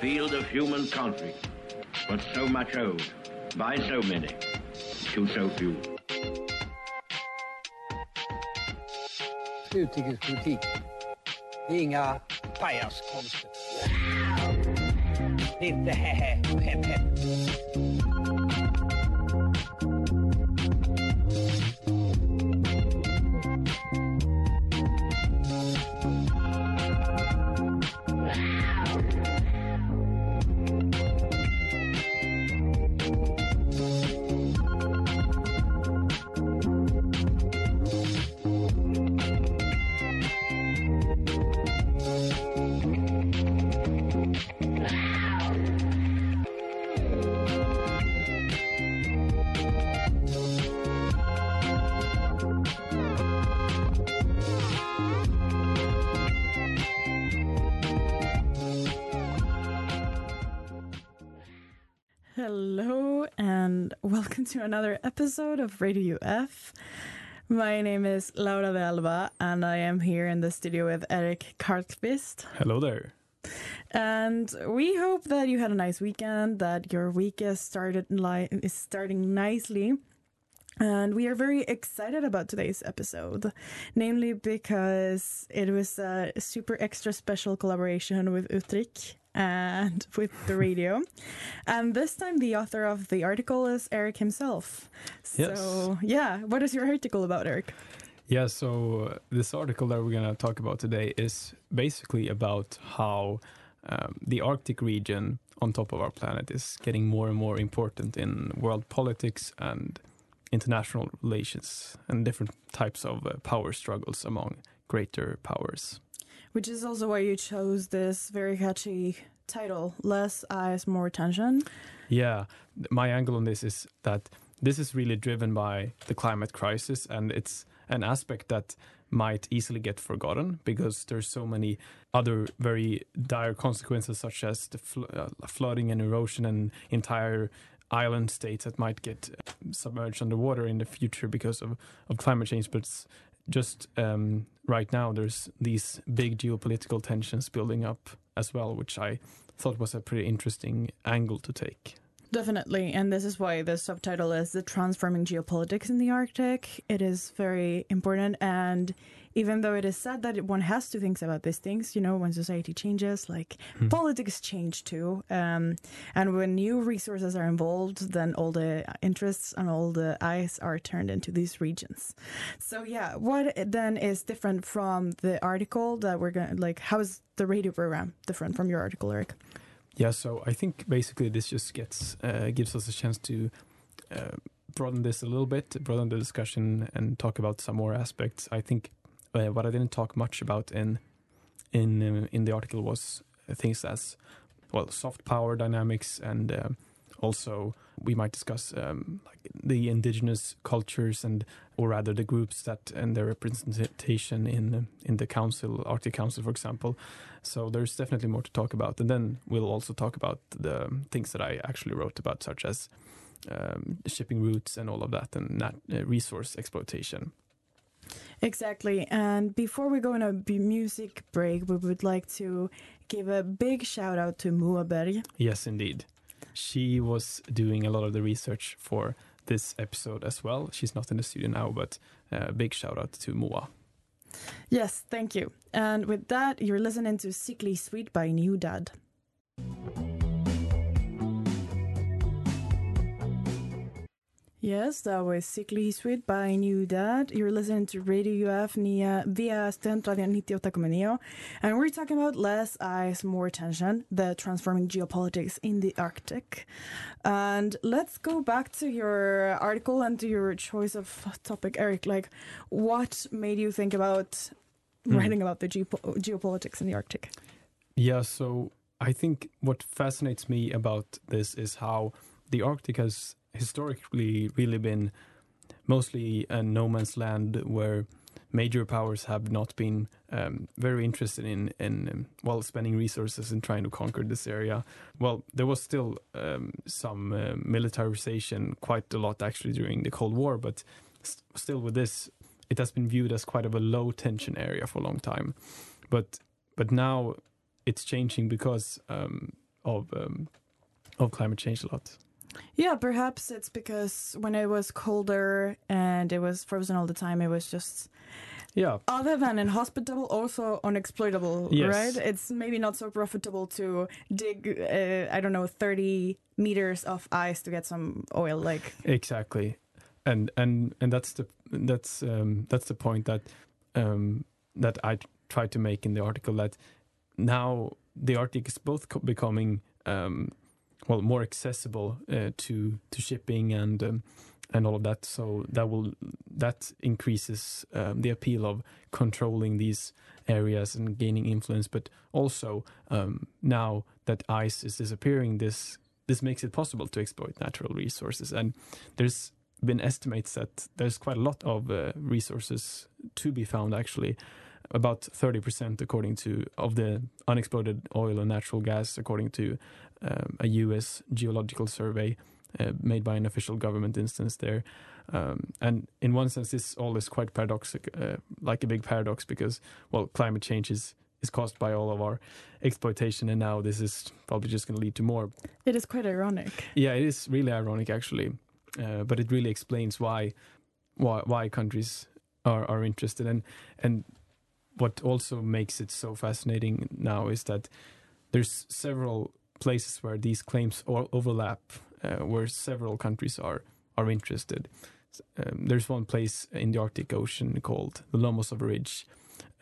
field of human conflict, but so much owed by so many to so few. Utrikespolitik. Det är inga pajaskonster. Det är inte Hello and welcome to another episode of Radio UF. My name is Laura de Alba and I am here in the studio with Eric Karlqvist. Hello there. And we hope that you had a nice weekend, that your week is started li- is starting nicely. And we are very excited about today's episode, namely because it was a super extra special collaboration with Utrik and with the radio. and this time, the author of the article is Eric himself. Yes. So, yeah, what is your article about, Eric? Yeah, so uh, this article that we're going to talk about today is basically about how um, the Arctic region on top of our planet is getting more and more important in world politics and international relations and different types of uh, power struggles among greater powers. Which is also why you chose this very catchy title Less Ice, More Attention. Yeah, my angle on this is that this is really driven by the climate crisis, and it's an aspect that might easily get forgotten because there's so many other very dire consequences, such as the fl- uh, flooding and erosion and entire island states that might get uh, submerged underwater in the future because of, of climate change. But just um, right now, there's these big geopolitical tensions building up as well, which I thought was a pretty interesting angle to take. Definitely. And this is why the subtitle is The Transforming Geopolitics in the Arctic. It is very important. And even though it is said that one has to think about these things, you know, when society changes, like Hmm. politics change too. Um, and when new resources are involved, then all the interests and all the eyes are turned into these regions. So, yeah, what then is different from the article that we're going to, like, how is the radio program different from your article, Eric? Yeah, so I think basically this just gets uh, gives us a chance to uh, broaden this a little bit, broaden the discussion, and talk about some more aspects. I think uh, what I didn't talk much about in in uh, in the article was things as well soft power dynamics, and uh, also we might discuss um, like the indigenous cultures and or rather the groups that and their representation in in the council, Arctic Council, for example. So there's definitely more to talk about, and then we'll also talk about the things that I actually wrote about, such as um, shipping routes and all of that, and nat- uh, resource exploitation. Exactly. And before we go on a music break, we would like to give a big shout out to Moa Berg. Yes, indeed. She was doing a lot of the research for this episode as well. She's not in the studio now, but uh, big shout out to Moa. Yes, thank you. And with that, you're listening to Sickly Sweet by New Dad. Yes, that was Sickly Sweet by New Dad. You're listening to Radio UF via, via Studentradion 98,9. And we're talking about less ice, more tension, the transforming geopolitics in the Arctic. And let's go back to your article and to your choice of topic, Eric. Like, what made you think about Hmm. writing about the geopo- geopolitics in the Arctic? Yeah, so I think what fascinates me about this is how the Arctic has historically really been mostly a no man's land where major powers have not been um, very interested in in um, well spending resources and trying to conquer this area. Well, there was still um, some uh, militarization, quite a lot actually during the Cold War, but s- still with this, it has been viewed as quite of a low tension area for a long time. But but now it's changing because um, of um, of climate change a lot. Yeah, perhaps it's because when it was colder and it was frozen all the time, it was just Yeah, other than inhospitable, also unexploitable, Yes. right? It's maybe not so profitable to dig, uh, I don't know, 30 meters of ice to get some oil. Like, exactly, and and and that's the that's um, that's the point that um, that I tried to make in the article that now the Arctic is both co- becoming um, well more accessible uh, to to shipping and um, and all of that. So that will that increases um, the appeal of controlling these areas and gaining influence. But also um, now that ice is disappearing, this this makes it possible to exploit natural resources. And there's been estimates that there's quite a lot of uh, resources to be found actually about 30% according to of the unexploded oil and natural gas according to um, a US geological survey uh, made by an official government instance there um, and in one sense this all is quite paradoxic uh, like a big paradox because well climate change is is caused by all of our exploitation and now this is probably just going to lead to more it is quite ironic. yeah, it is really ironic actually, uh, but it really explains why why why countries are are interested and and what also makes it so fascinating now is that there's several places where these claims all overlap, uh, where several countries are are interested. Um, there's one place in the Arctic Ocean called the Lomonosov Ridge,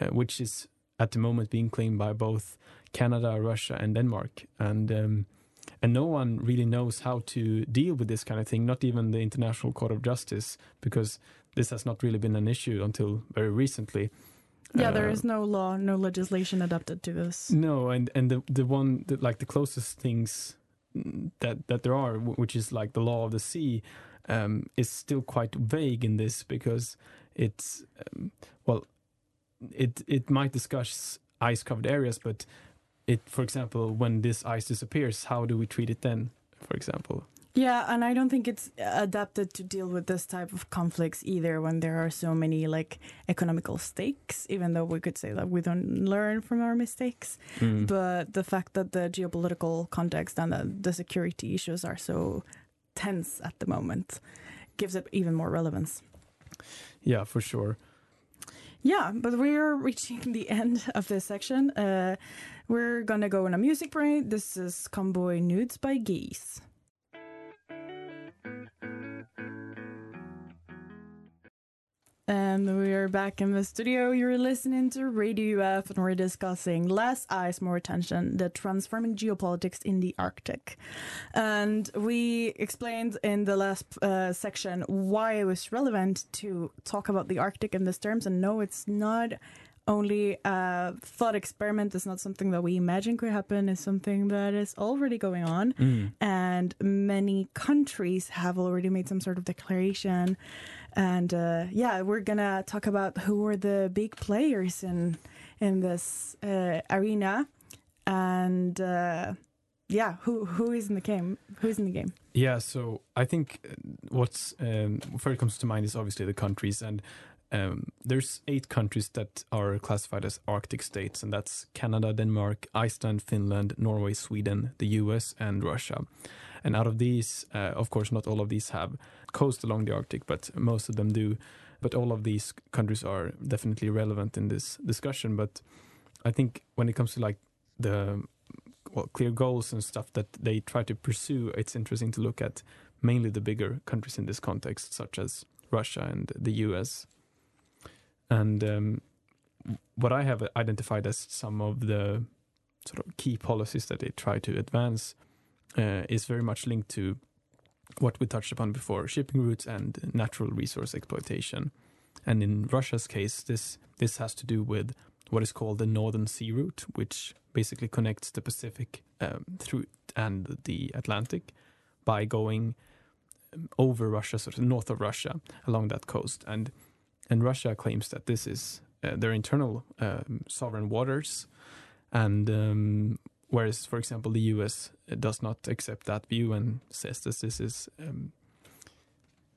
uh, which is at the moment being claimed by both Canada, Russia, and Denmark, and um, and no one really knows how to deal with this kind of thing. Not even the International Court of Justice, because this has not really been an issue until very recently. Yeah, there Uh, is no law, no legislation adapted to this. no, and and the the one that like the closest things that that there are, which is like the law of the sea, um, is still quite vague in this because it's um, well, it it might discuss ice covered areas, but it, for example, when this ice disappears, how do we treat it then? For example, Yeah, and I don't think it's adapted to deal with this type of conflicts either when there are so many like economical stakes, even though we could say that we don't learn from our mistakes. Mm. But the fact that the geopolitical context and the, the security issues are so tense at the moment gives it even more relevance. yeah, for sure. Yeah, but we're reaching the end of this section. Uh, we're gonna go on a music break. This is Cowboy Nudes by Geese. And we are back in the studio. You're listening to Radio UF, and we're discussing Less Ice, More Attention, the transforming geopolitics in the Arctic. And we explained in the last uh, section why it was relevant to talk about the Arctic in these terms. And no, it's not only a thought experiment, is not something that we imagine could happen, is something that is already going on Mm. and many countries have already made some sort of declaration. And uh, yeah, we're gonna talk about who are the big players in in this uh, arena, and uh, yeah, who who is in the game? Who is in the game? Yeah, so I think uh, what's um, first comes to mind is obviously the countries, and um, there's eight countries that are classified as Arctic states, and that's Canada, Denmark, Iceland, Finland, Norway, Sweden, the U.S., and Russia. And out of these, uh, of course, not all of these have coast along the Arctic, but most of them do. But all of these countries are definitely relevant in this discussion. But I think when it comes to like the well, clear goals and stuff that they try to pursue, it's interesting to look at mainly the bigger countries in this context, such as Russia and the US. And um, what I have identified as some of the sort of key policies that they try to advance uh, is very much linked to what we touched upon before shipping routes and natural resource exploitation. And in Russia's case, this this has to do with what is called the Northern Sea Route, which basically connects the Pacific um, through and the Atlantic by going um, over Russia, sort of north of Russia, along that coast. And and Russia claims that this is uh, their internal um, sovereign waters, and um, whereas, for example, the U.S. does not accept that view and says that this is um,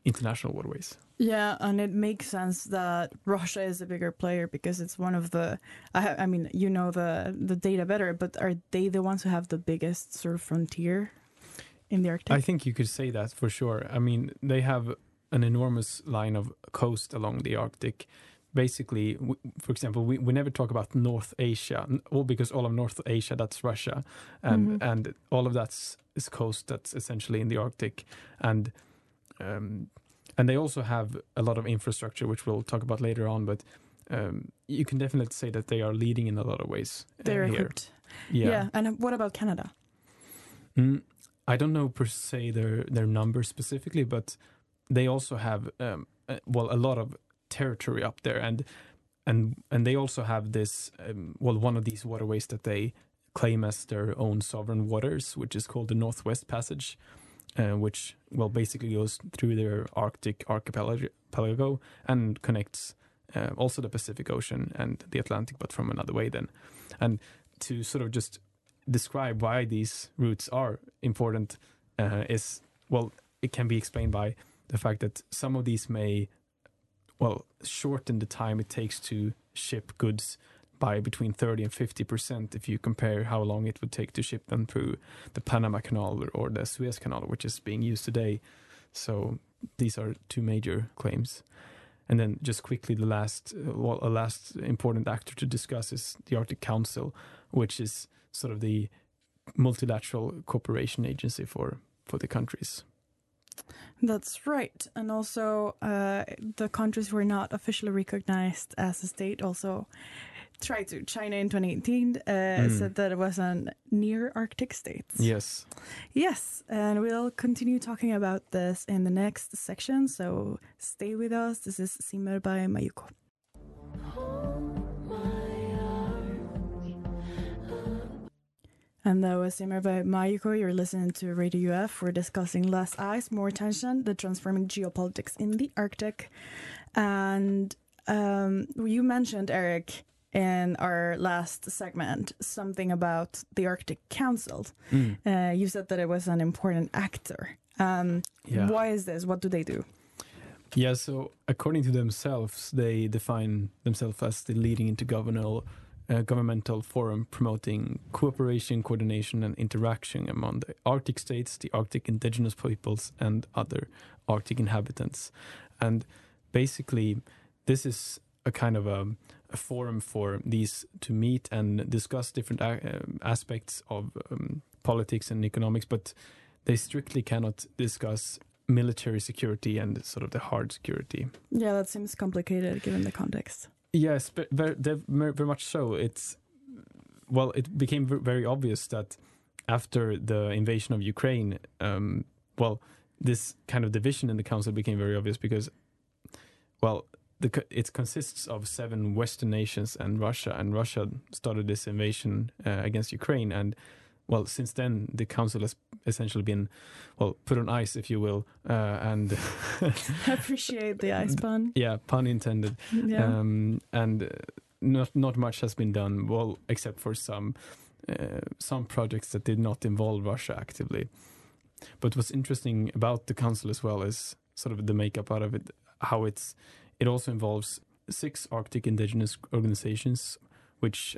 international waterways. Yeah, and it makes sense that Russia is a bigger player because it's one of the. I, I mean, you know the the data better, but are they the ones who have the biggest sort of frontier in the Arctic? I think you could say that for sure. I mean, they have an enormous line of coast along the Arctic. Basically, w- for example, we, we never talk about North Asia, all because all of North Asia that's Russia, and Mhm. and all of that's is coast that's essentially in the Arctic, and um, and they also have a lot of infrastructure, which we'll talk about later on. But um, you can definitely say that they are leading in a lot of ways. uh, They're here. equipped. Yeah. And what about Canada? Mm, I don't know per se their their numbers specifically, but they also have um, uh, well a lot of territory up there, and and and they also have this um, well one of these waterways that they claim as their own sovereign waters, which is called the Northwest Passage, uh, which well basically goes through their Arctic archipelago and connects uh, also the Pacific Ocean and the Atlantic, but from another way then, and to sort of just describe why these routes are important uh, is well it can be explained by the fact that some of these may well shorten the time it takes to ship goods by between 30 and 50 percent if you compare how long it would take to ship them through the Panama Canal or the Suez Canal which is being used today so these are two major claims and then just quickly the last uh, well a last important actor to discuss is the Arctic Council which is sort of the multilateral cooperation agency for for the countries. That's right. And also, uh, the countries were not officially recognized as a state also tried to. China in 2018 uh, Mm. said that it was an near Arctic state. Yes. Yes, and we'll continue talking about this in the next section. So stay with us. This is Simmer by Mayuko. And that was Simmer by Mayuko. You're listening to Radio UF. We're discussing less ice, more tension, the transforming geopolitics in the Arctic. And um, you mentioned, Eric, in our last segment, something about the Arctic Council. Mm. Uh, you said that it was an important actor. Um, Yeah. Why is this? What do they do? Yeah. So according to themselves, they define themselves as the leading intergovernmental uh, governmental forum promoting cooperation, coordination, and interaction among the Arctic states, the Arctic indigenous peoples, and other Arctic inhabitants. And basically, this is a kind of a, a forum for these to meet and discuss different a- um aspects of um, politics and economics, but they strictly cannot discuss military security and sort of the hard security. Yeah, that seems complicated given the context. Yes, very, very much so. It's well, it became very obvious that after the invasion of Ukraine, um, well, this kind of division in the council became very obvious because, well, the, it consists of seven Western nations and Russia, and Russia started this invasion uh, against Ukraine, and well, since then the council has essentially been, well, put on ice, if you will, uh, and I appreciate the ice pun. yeah, pun intended. Yeah. Um, and uh, not not much has been done. Well, except for some uh, some projects that did not involve Russia actively. But what's interesting about the council as well is sort of the makeup out of it. How it's it also involves six Arctic indigenous organizations, which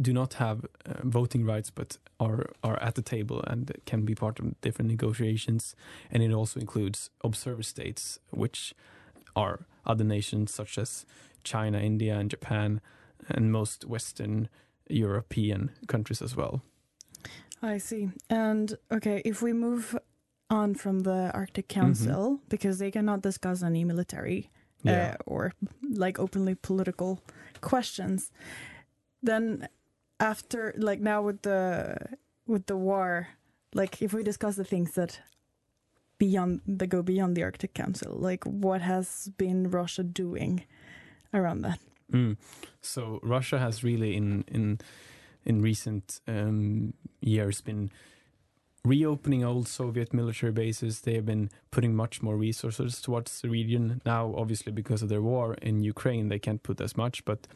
do not have uh, voting rights but are are at the table and can be part of different negotiations and it also includes observer states which are other nations such as China, India, and Japan, and most Western European countries as well. I see. And okay, if we move on from the Arctic Council, because they cannot discuss any military uh, or like openly political questions, then after like now with the with the war, like if we discuss the things that beyond that go beyond the Arctic Council, like what has been Russia doing around that? Mm. So Russia has really in in in recent um, years been reopening old Soviet military bases. They have been putting much more resources towards the region. Now, obviously, because of their war in Ukraine, they can't put as much, but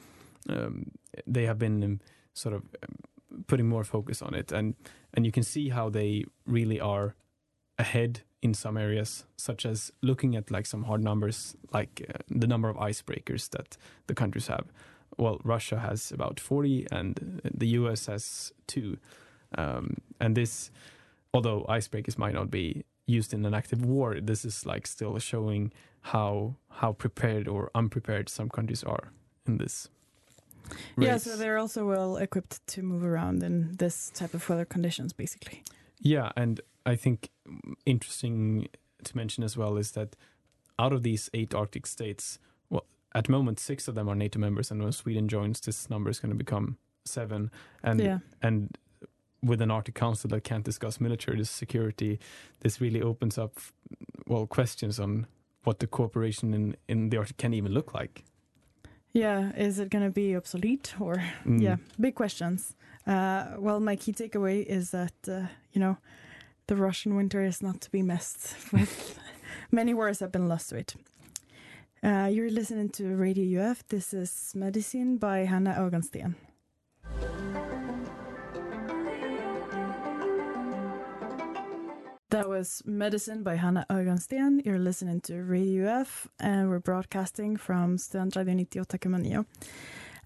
um, they have been um, sort of um, putting more focus on it, and and you can see how they really are ahead in some areas, such as looking at like some hard numbers, like uh, the number of icebreakers that the countries have. Well, Russia has about 40, and the US has two. Um, and this, although icebreakers might not be used in an active war, this is like still showing how how prepared or unprepared some countries are in this. Yeah, so they're also well equipped to move around in this type of weather conditions, basically. Yeah, and I think interesting to mention as well is that out of these eight Arctic states, well, at the moment six of them are NATO members, and when Sweden joins, this number is going to become seven. And yeah. and with an Arctic Council that can't discuss military security, this really opens up well questions on what the cooperation in in the Arctic can even look like. Yeah, is it going to be obsolete or Mm. yeah, big questions. Uh, well, my key takeaway is that uh, you know the Russian winter is not to be messed with. Many wars have been lost to it. Uh, you're listening to Radio UF. This is Medicine by Hanna Ögonsten. That was Medicine by Hanna Ögonsten. You're listening to Radio UF, and we're broadcasting from Studentradio 98,9.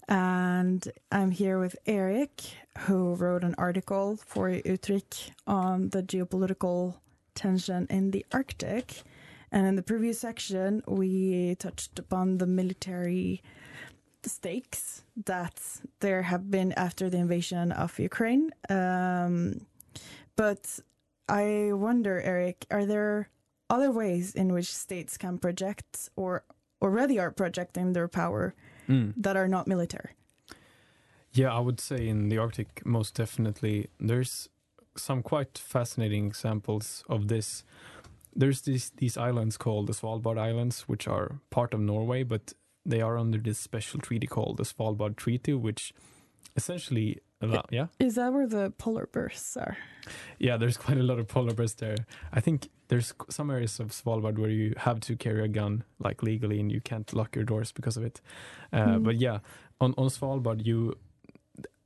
And I'm here with Eric, who wrote an article for Utrik on the geopolitical tension in the Arctic. And in the previous section, we touched upon the military stakes that there have been after the invasion of Ukraine. Um, but I wonder, Eric, are there other ways in which states can project or already are projecting their power Mm. that are not military? Yeah, I would say in the Arctic, most definitely. There's some quite fascinating examples of this. There's these these islands called the Svalbard Islands, which are part of Norway, but they are under this special treaty called the Svalbard Treaty, which essentially yeah Is that where the polar bears are? yeah there's quite a lot of polar bears there. I think there's some areas of Svalbard where you have to carry a gun like legally and you can't lock your doors because of it. Uh, Mm. But yeah, on on Svalbard, you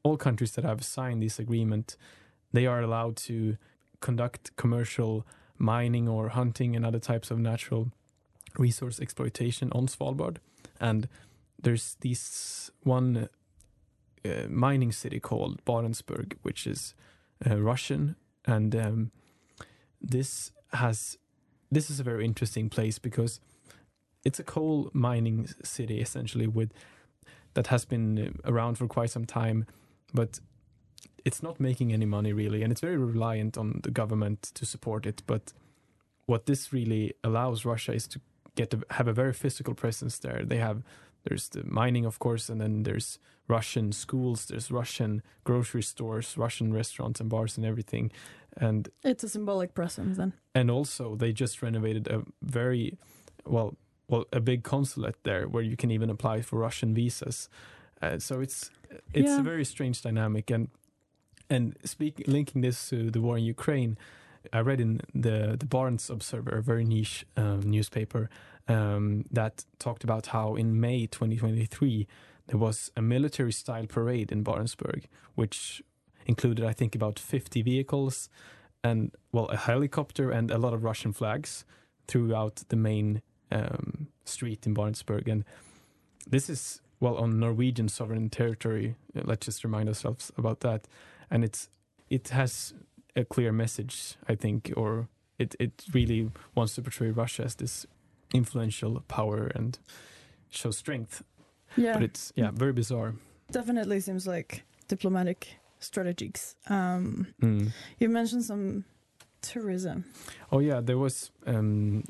all countries that have signed this agreement, they are allowed to conduct commercial mining or hunting and other types of natural resource exploitation on Svalbard. And there's this one uh, mining city called Barentsburg, which is uh, Russian, and um, this has this is a very interesting place because it's a coal mining city essentially with that has been uh, around for quite some time, but it's not making any money really, and it's very reliant on the government to support it. But what this really allows Russia is to get to have a very physical presence there. They have there's the mining, of course, and then there's Russian schools, there's Russian grocery stores, Russian restaurants and bars and everything, and It's a symbolic presence then. and also they just renovated a very well well a big consulate there where you can even apply for Russian visas. Uh, so it's it's Yeah. a very strange dynamic and and speak linking this to the war in Ukraine. I read in the the Barents Observer, a very niche um, newspaper, um, that talked about how in May 2023 there was a military style parade in Barentsburg, which included I think about 50 vehicles and well a helicopter and a lot of Russian flags throughout the main um, street in Barentsburg, and this is well on Norwegian sovereign territory. Let's just remind ourselves about that, and it's it has a clear message, I think, or it it really wants to portray Russia as this influential power and show strength, Yeah, but it's yeah very bizarre. definitely seems like diplomatic strategies. Um, Mm. you mentioned some tourism. Oh yeah, there was. Um,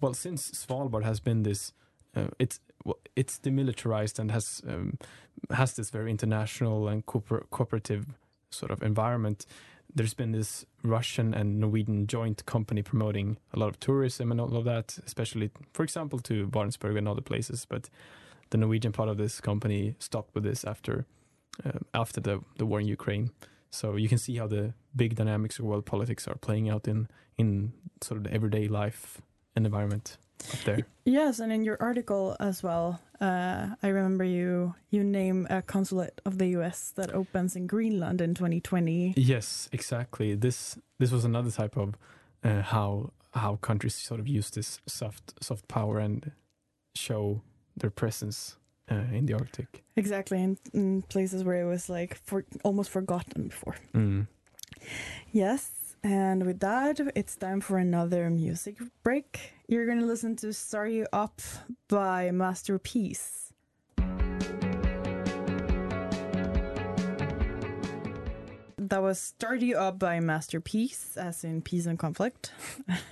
well, since Svalbard has been this, uh, it's well, it's demilitarized and has um, has this very international and cooper- cooperative sort of environment. There's been this Russian and Norwegian joint company promoting a lot of tourism and all of that, especially, for example, to Barentsburg and other places. But the Norwegian part of this company stopped with this after uh, after the the war in Ukraine. So you can see how the big dynamics of world politics are playing out in in sort of the everyday life and environment up there. Yes, and in your article as well, uh, I remember you you name a consulate of the U.S. that opens in Greenland in 2020. Yes, exactly. This this was another type of uh, how how countries sort of use this soft soft power and show their presence uh, in the Arctic. Exactly, in, in places where it was like for almost forgotten before. Mm. Yes, and with that, it's time for another music break. You're going to listen to Start You Up by Masterpeace. That was Start You Up by Masterpeace, as in Peace and Conflict.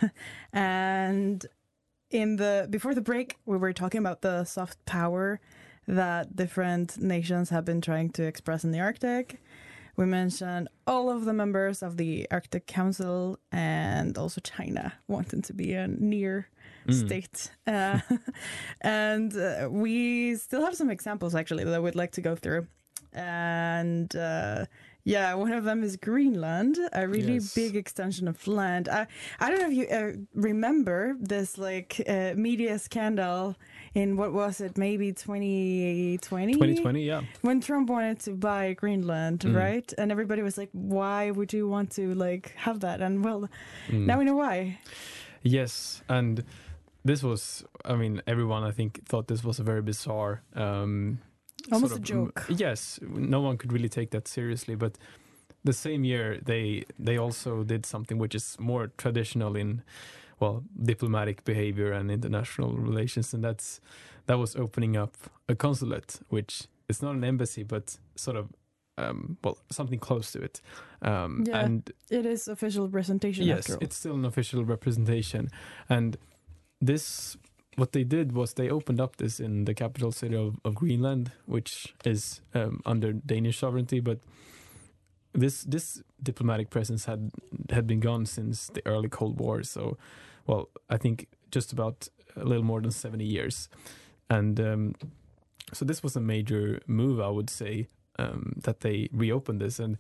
and in the before the break, we were talking about the soft power that different nations have been trying to express in the Arctic. We mentioned all of the members of the Arctic Council and also China wanting to be a near Mm. state. Uh, and uh, we still have some examples actually that we'd like to go through. And uh, yeah, one of them is Greenland, a really Yes. big extension of land. I, I don't know if you uh, remember this like uh, media scandal in what was it, maybe 2020? 2020, yeah. when Trump wanted to buy Greenland, Mm. right? And everybody was like, "Why would you want to like have that?" And well, Mm. now we know why. Yes, and this was, I mean, everyone I think thought this was a very bizarre. Um, Almost sort a joke. yes, no one could really take that seriously. But the same year, they they also did something which is more traditional in, well, diplomatic behavior and international relations, and that's that was opening up a consulate, which is not an embassy, but sort of. Um, well, something close to it, um, Yeah. and It is official representation. yes it's still an official representation and this what they did was they opened up this in the capital city of, of greenland which is um, under danish sovereignty but this this diplomatic presence had had been gone since the early cold war so well i think just about a little more than 70 years. And um, so this was a major move i would say um, that they reopened this. And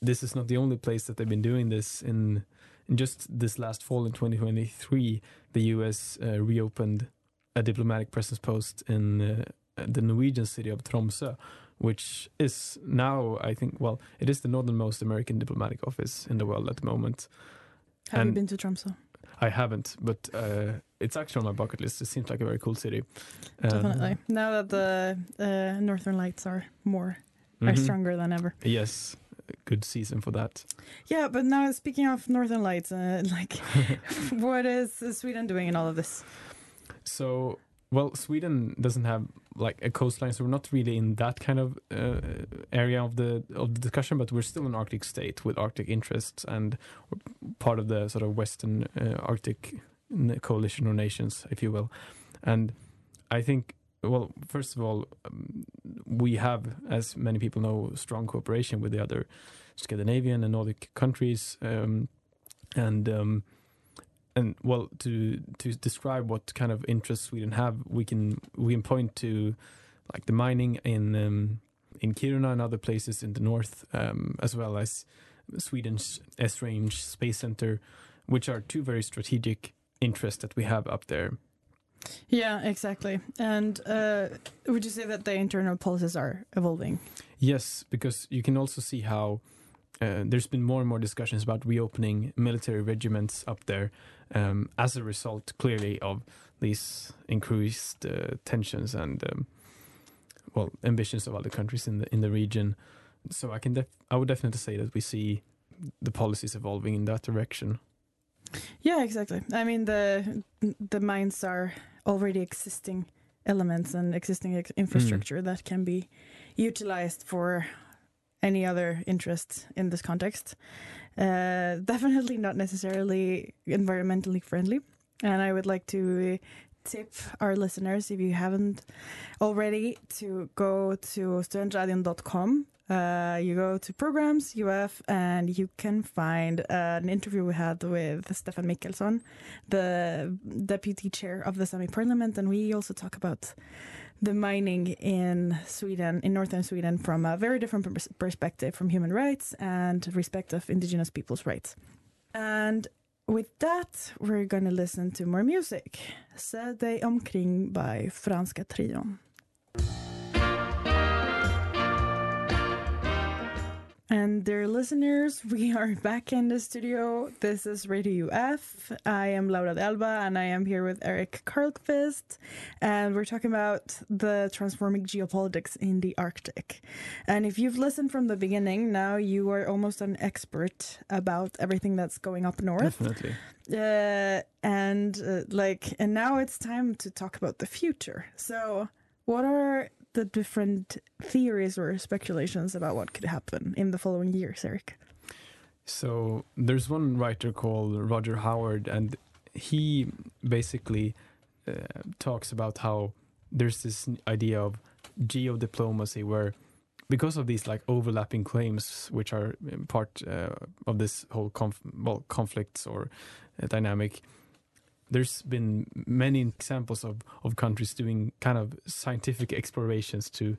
this is not the only place that they've been doing this. In in just this last fall in 2023 the US uh, reopened a diplomatic presence post in uh, the Norwegian city of Tromsø which is now I think well it is the northernmost American diplomatic office in the world at the moment. Have you been to Tromsø? I haven't but uh, it's actually on my bucket list it seems like a very cool city Um, Definitely. Now that the uh, Northern Lights are more are mhm. stronger than ever. yes good season for that Yeah, but now speaking of Northern Lights, uh, like, what is Sweden doing in all of this? So, well, Sweden doesn't have like a coastline, so we're not really in that kind of uh, area of the of the discussion. But we're still an Arctic state with Arctic interests, and part of the sort of Western uh, Arctic coalition or nations, if you will. And I think, well, first of all, um, we have, as many people know, strong cooperation with the other Scandinavian and Nordic countries, um, and um, and well to to describe what kind of interests Sweden have, we can we can point to like the mining in um, in Kiruna and other places in the north, um, as well as Sweden's Esrange Space Center, which are two very strategic interests that we have up there. Yeah, exactly. And uh, would you say that the internal policies are evolving? Yes, because you can also see how uh, there's been more and more discussions about reopening military regiments up there um, as a result, clearly, of these increased uh, tensions and um, well ambitions of other countries in the in the region. So I can def- I would definitely say that we see the policies evolving in that direction. Yeah, exactly. I mean, the the mines are already existing elements and existing ex- infrastructure that can be utilized for any other interest in this context. Uh, definitely not necessarily environmentally friendly. And I would like to tip our listeners, if you haven't already, to go to studentradion.com. Uh, you go to programs, UF, and you can find an interview we had with Stefan Mikkelsson, the deputy chair of the Sami parliament. And we also talk about the mining in Sweden, in northern Sweden, from a very different pers- perspective from human rights and respect of indigenous people's rights. And with that, we're going to listen to more music. Se dig omkring by Franska Trion. And dear listeners, we are back in the studio. This is Radio UF. I am Laura de Alba and I am here with Eric Karlqvist. And we're talking about the transforming geopolitics in the Arctic. And if you've listened from the beginning, now you are almost an expert about everything that's going up north. Definitely. Uh, and uh, like, and now it's time to talk about the future. So, what are the different theories or speculations about what could happen in the following years, Eric? So there's one writer called Roger Howard, and he basically uh, talks about how there's this idea of geodiplomacy where because of these like overlapping claims which are part uh, of this whole conf- well conflicts or uh, dynamic there's been many examples of, of countries doing kind of scientific explorations to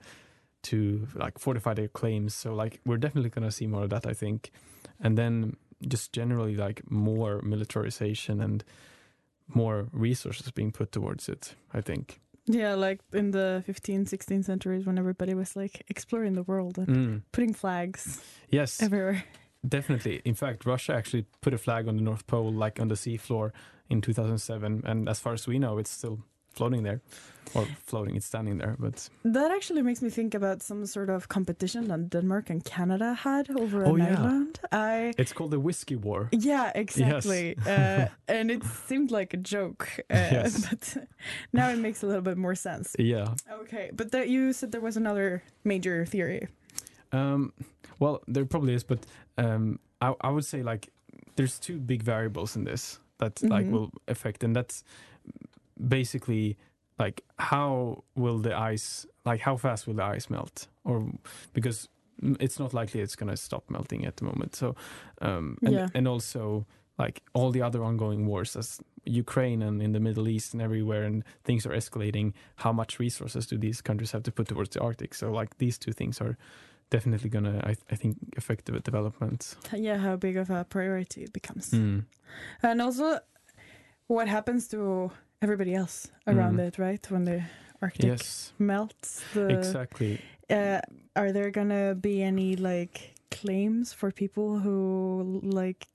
to like fortify their claims. So like we're definitely gonna see more of that, I think. And then just generally like more militarization and more resources being put towards it, I think. Yeah, like in the 15th, 16th centuries when everybody was like exploring the world and Mm. putting flags Yes, everywhere. Definitely. In fact, Russia actually put a flag on the North Pole, like on the seafloor in 2007. And as far as we know, it's still floating there. Or floating, it's standing there. But That actually makes me think about some sort of competition that Denmark and Canada had over Oh, an yeah. island. I it's called the Whiskey War. Yeah, exactly. uh, and it seemed like a joke, uh, Yes. but now it makes a little bit more sense. Yeah. Okay, but that you said there was another major theory. Um, well, there probably is, but um, I, I would say like there's two big variables in this that like Mhm. will affect, and that's basically like how will the ice, like how fast will the ice melt, or because it's not likely it's gonna stop melting at the moment. So, um, and, Yeah. and also like all the other ongoing wars as Ukraine and in the Middle East and everywhere, and things are escalating. How much resources do these countries have to put towards the Arctic? So, like these two things are definitely gonna, I, I think, affect the development. Yeah, how big of a priority it becomes. Mm. And also, what happens to everybody else around Mm. it, right? When the Arctic Yes, melts. The, exactly. uh, are there gonna be any like claims for people who like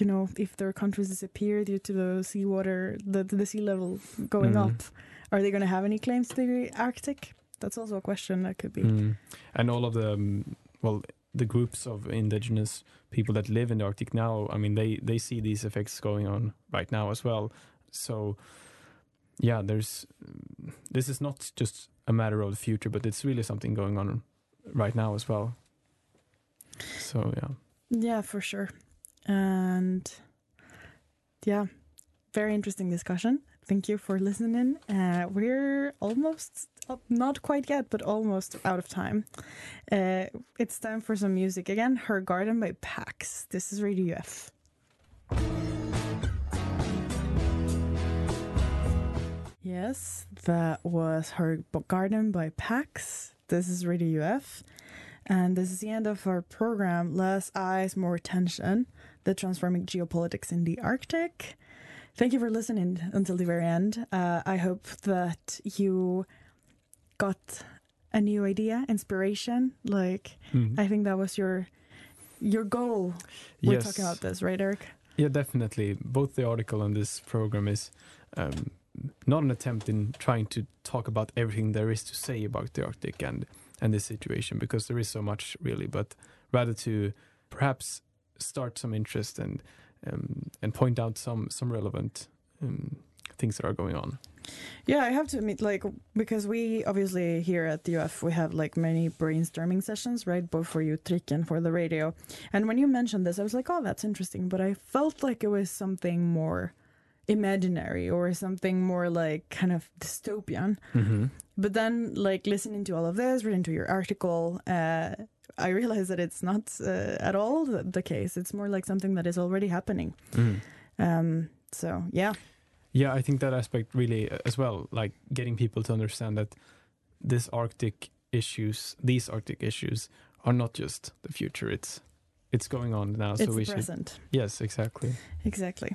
you know if their countries disappear due to the seawater the the sea level going Mm. up are they gonna have any claims to the arctic that's also a question that could be Mm. And all of the um, well, the groups of indigenous people that live in the Arctic now. I mean, they they see these effects going on right now as well. So, yeah, there's this is not just a matter of the future, but it's really something going on right now as well. So yeah, yeah for sure and yeah very interesting discussion thank you for listening uh, we're almost not quite yet but almost out of time. Uh, it's time for some music again. Her garden by pax. This is radio f. Yes that was her garden by pax. This is radio uf and this is the end of our program. Less ice more attention. the transforming geopolitics in the arctic. Thank you for listening until the very end. Uh, I hope that you got a new idea, inspiration. Like Mm. I think that was your your goal. We're yes, talking about this, right, Eric? yeah, definitely. Both the article and this program is. Um, not an attempt in trying to talk about everything there is to say about the Arctic and and this situation because there is so much really, but rather to perhaps start some interest and um, and point out some some relevant um, things that are going on. Yeah, I have to admit, like, because we obviously here at the UF we have like many brainstorming sessions, right? Both for Utrik, and for the radio. And when you mentioned this, I was like, oh, that's interesting. But I felt like it was something more imaginary or something more like kind of dystopian. Mm-hmm. But then, like listening to all of this, reading to your article, uh, I realized that it's not uh, at all the, the case. It's more like something that is already happening. Um, so yeah, Yeah, I think that aspect really uh, as well, like getting people to understand that this Arctic issues, these Arctic issues, are not just the future. It's it's going on now. it's so we the should. present. Yes, exactly. Exactly.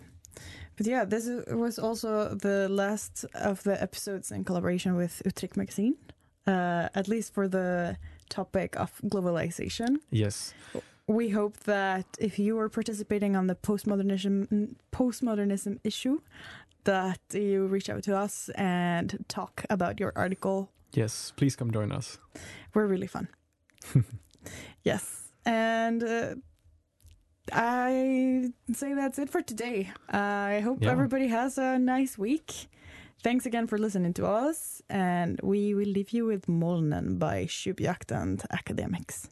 But yeah, this was also the last of the episodes in collaboration with Utrik Magazine. uh, at least for the topic of globalization. Yes. We hope that if you are participating on the postmodernism postmodernism issue, that you reach out to us and talk about your article. Yes. Please come join us. We're really fun. yes, and uh, I say that's it for today. I hope Yeah. everybody has a nice week. Thanks again for listening to us, and we will leave you with Molnen by Tjuvjakt and Academics.